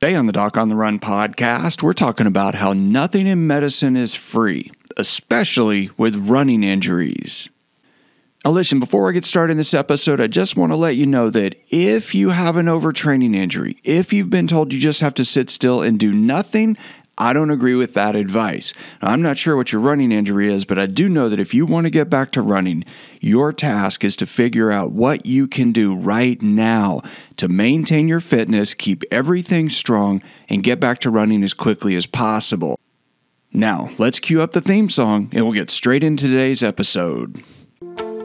Today on the Doc on the Run podcast, we're talking about how nothing in medicine is free, especially with running injuries. Now, listen, before I get started in this episode, I just want to let you know that if you have an overtraining injury, if you've been told you just have to sit still and do nothing, I don't agree with that advice. Now, I'm not sure what your running injury is, but I do know that if you want to get back to running, your task is to figure out what you can do right now to maintain your fitness, keep everything strong, and get back to running as quickly as possible. Now, let's cue up the theme song and we'll get straight into today's episode.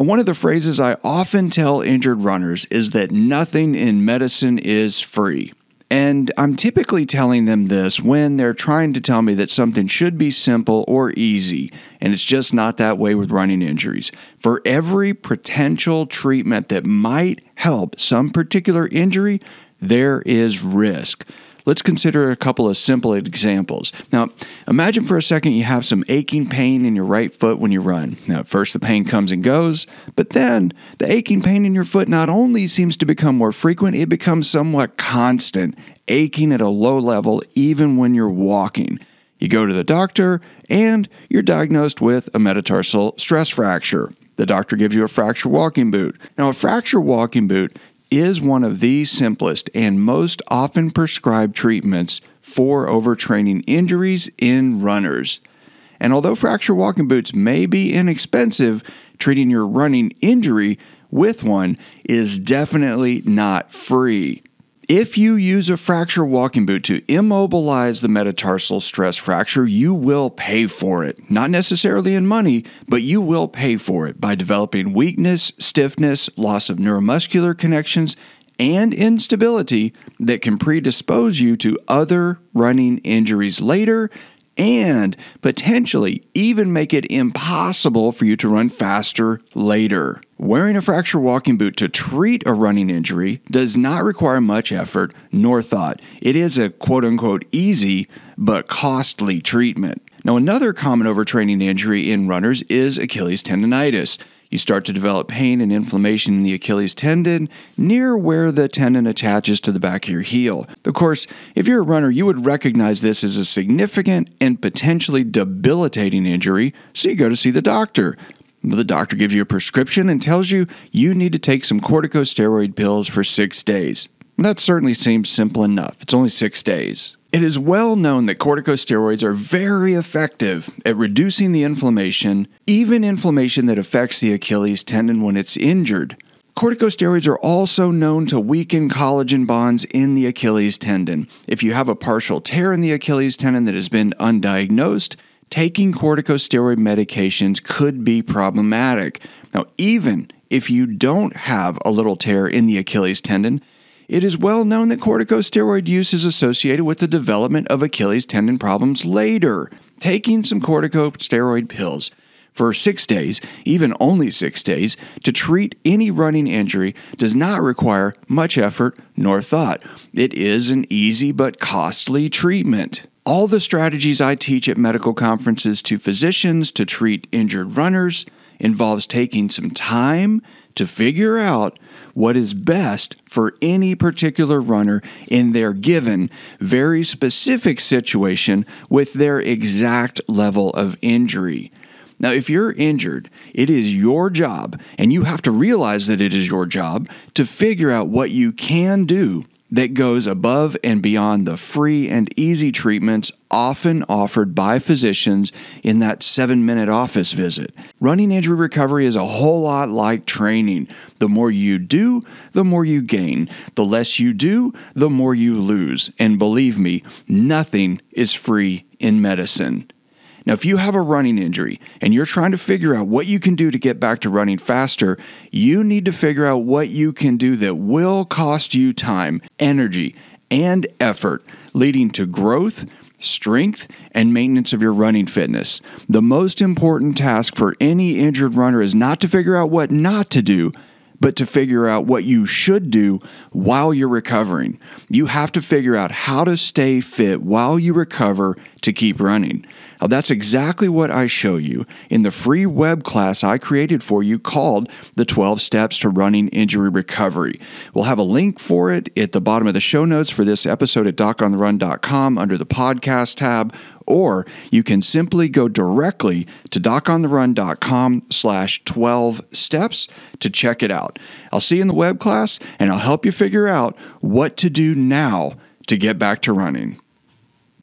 And one of the phrases I often tell injured runners is that nothing in medicine is free. And I'm typically telling them this when they're trying to tell me that something should be simple or easy, and it's just not that way with running injuries. For every potential treatment that might help some particular injury, there is risk. Let's consider a couple of simple examples. Now, imagine for a second you have some aching pain in your right foot when you run. Now, at first the pain comes and goes, but then the aching pain in your foot not only seems to become more frequent, it becomes somewhat constant, aching at a low level even when you're walking. You go to the doctor and you're diagnosed with a metatarsal stress fracture. The doctor gives you a fracture walking boot. Now, a fracture walking boot is one of the simplest and most often prescribed treatments for overtraining injuries in runners. And although fracture walking boots may be inexpensive, treating your running injury with one is definitely not free. If you use a fracture walking boot to immobilize the metatarsal stress fracture, you will pay for it. Not necessarily in money, but you will pay for it by developing weakness, stiffness, loss of neuromuscular connections, and instability that can predispose you to other running injuries later and potentially even make it impossible for you to run faster later. Wearing a fracture walking boot to treat a running injury does not require much effort nor thought. It is a quote unquote easy but costly treatment. Now, another common overtraining injury in runners is Achilles tendonitis. You start to develop pain and inflammation in the Achilles tendon near where the tendon attaches to the back of your heel. Of course, if you're a runner, you would recognize this as a significant and potentially debilitating injury, so you go to see the doctor. The doctor gives you a prescription and tells you you need to take some corticosteroid pills for six days. That certainly seems simple enough. It's only six days. It is well known that corticosteroids are very effective at reducing the inflammation, even inflammation that affects the Achilles tendon when it's injured. Corticosteroids are also known to weaken collagen bonds in the Achilles tendon. If you have a partial tear in the Achilles tendon that has been undiagnosed, taking corticosteroid medications could be problematic. Now, even if you don't have a little tear in the Achilles tendon, it is well known that corticosteroid use is associated with the development of Achilles tendon problems later. Taking some corticosteroid pills for six days, even only six days, to treat any running injury does not require much effort nor thought. It is an easy but costly treatment. All the strategies I teach at medical conferences to physicians to treat injured runners involves taking some time to figure out what is best for any particular runner in their given, very specific situation with their exact level of injury. Now, if you're injured, it is your job, and you have to realize that it is your job to figure out what you can do that goes above and beyond the free and easy treatments often offered by physicians in that seven minute office visit. Running injury recovery is a whole lot like training. The more you do, the more you gain. The less you do, the more you lose. And believe me, nothing is free in medicine. Now, if you have a running injury and you're trying to figure out what you can do to get back to running faster, you need to figure out what you can do that will cost you time, energy, and effort, leading to growth strength, and maintenance of your running fitness. The most important task for any injured runner is not to figure out what not to do, but to figure out what you should do while you're recovering. You have to figure out how to stay fit while you recover to keep running. Now, that's exactly what I show you in the free web class I created for you called The 12 Steps to Running Injury Recovery. We'll have a link for it at the bottom of the show notes for this episode at docontherun.com under the podcast tab, or you can simply go directly to docontherun.com slash 12 steps to check it out. I'll see you in the web class, and I'll help you figure out what to do now to get back to running.